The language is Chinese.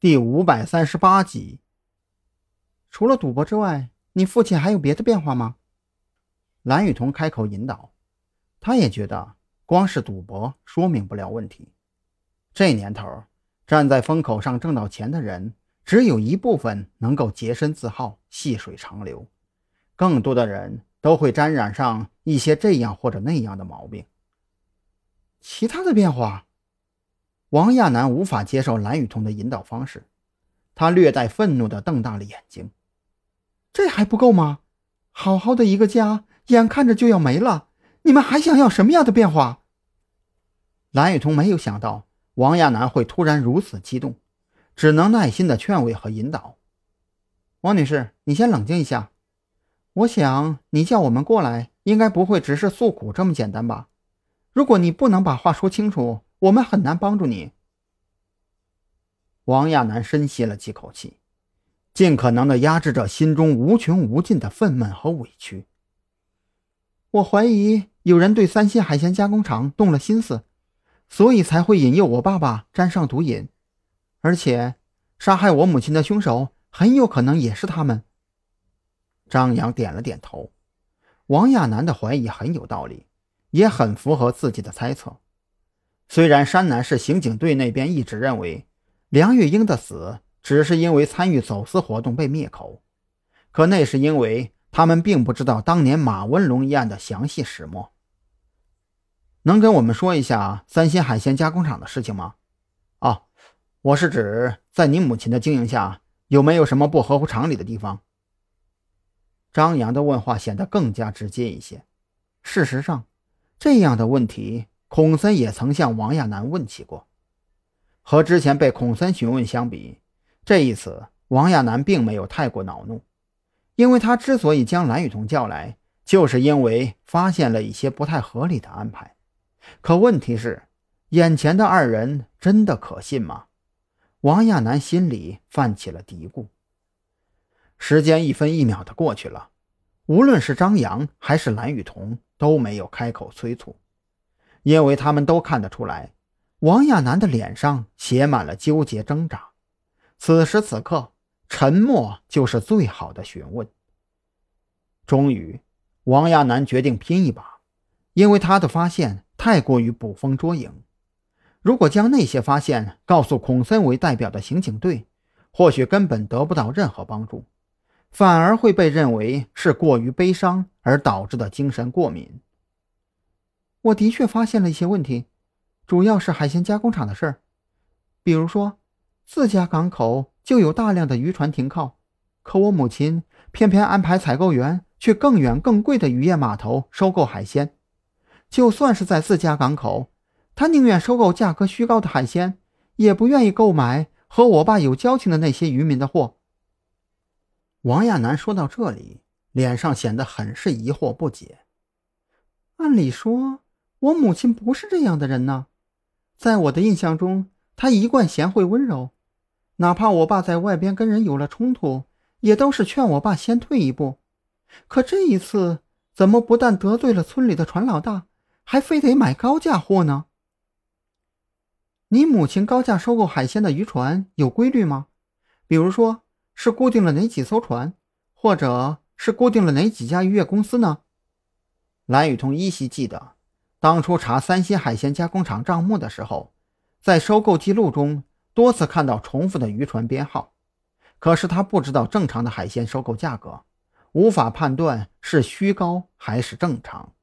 第五百三十八集。除了赌博之外，你父亲还有别的变化吗？蓝雨桐开口引导。他也觉得光是赌博说明不了问题。这年头，站在风口上挣到钱的人，只有一部分能够洁身自好、细水长流，更多的人都会沾染上一些这样或者那样的毛病。其他的变化。王亚楠无法接受蓝雨桐的引导方式，他略带愤怒地瞪大了眼睛。这还不够吗？好好的一个家，眼看着就要没了，你们还想要什么样的变化？蓝雨桐没有想到王亚楠会突然如此激动，只能耐心地劝慰和引导。王女士，你先冷静一下。我想你叫我们过来，应该不会只是诉苦这么简单吧？如果你不能把话说清楚，我们很难帮助你。王亚楠深吸了几口气，尽可能的压制着心中无穷无尽的愤懑和委屈。我怀疑有人对三星海鲜加工厂动了心思，所以才会引诱我爸爸沾上毒瘾，而且杀害我母亲的凶手很有可能也是他们。张扬点了点头，王亚楠的怀疑很有道理，也很符合自己的猜测。虽然山南市刑警队那边一直认为梁玉英的死只是因为参与走私活动被灭口，可那是因为他们并不知道当年马文龙一案的详细始末。能跟我们说一下三星海鲜加工厂的事情吗？哦，我是指在你母亲的经营下有没有什么不合乎常理的地方？张扬的问话显得更加直接一些。事实上，这样的问题。孔森也曾向王亚楠问起过，和之前被孔森询问相比，这一次王亚楠并没有太过恼怒，因为他之所以将蓝雨桐叫来，就是因为发现了一些不太合理的安排。可问题是，眼前的二人真的可信吗？王亚楠心里泛起了嘀咕。时间一分一秒的过去了，无论是张扬还是蓝雨桐都没有开口催促。因为他们都看得出来，王亚楠的脸上写满了纠结挣扎。此时此刻，沉默就是最好的询问。终于，王亚楠决定拼一把，因为他的发现太过于捕风捉影。如果将那些发现告诉孔森为代表的刑警队，或许根本得不到任何帮助，反而会被认为是过于悲伤而导致的精神过敏。我的确发现了一些问题，主要是海鲜加工厂的事儿。比如说，自家港口就有大量的渔船停靠，可我母亲偏偏安排采购员去更远更贵的渔业码头收购海鲜。就算是在自家港口，他宁愿收购价格虚高的海鲜，也不愿意购买和我爸有交情的那些渔民的货。王亚楠说到这里，脸上显得很是疑惑不解。按理说。我母亲不是这样的人呢，在我的印象中，她一贯贤惠温柔，哪怕我爸在外边跟人有了冲突，也都是劝我爸先退一步。可这一次，怎么不但得罪了村里的船老大，还非得买高价货呢？你母亲高价收购海鲜的渔船有规律吗？比如说是固定了哪几艘船，或者是固定了哪几家渔业公司呢？蓝雨桐依稀记得。当初查三星海鲜加工厂账目的时候，在收购记录中多次看到重复的渔船编号，可是他不知道正常的海鲜收购价格，无法判断是虚高还是正常。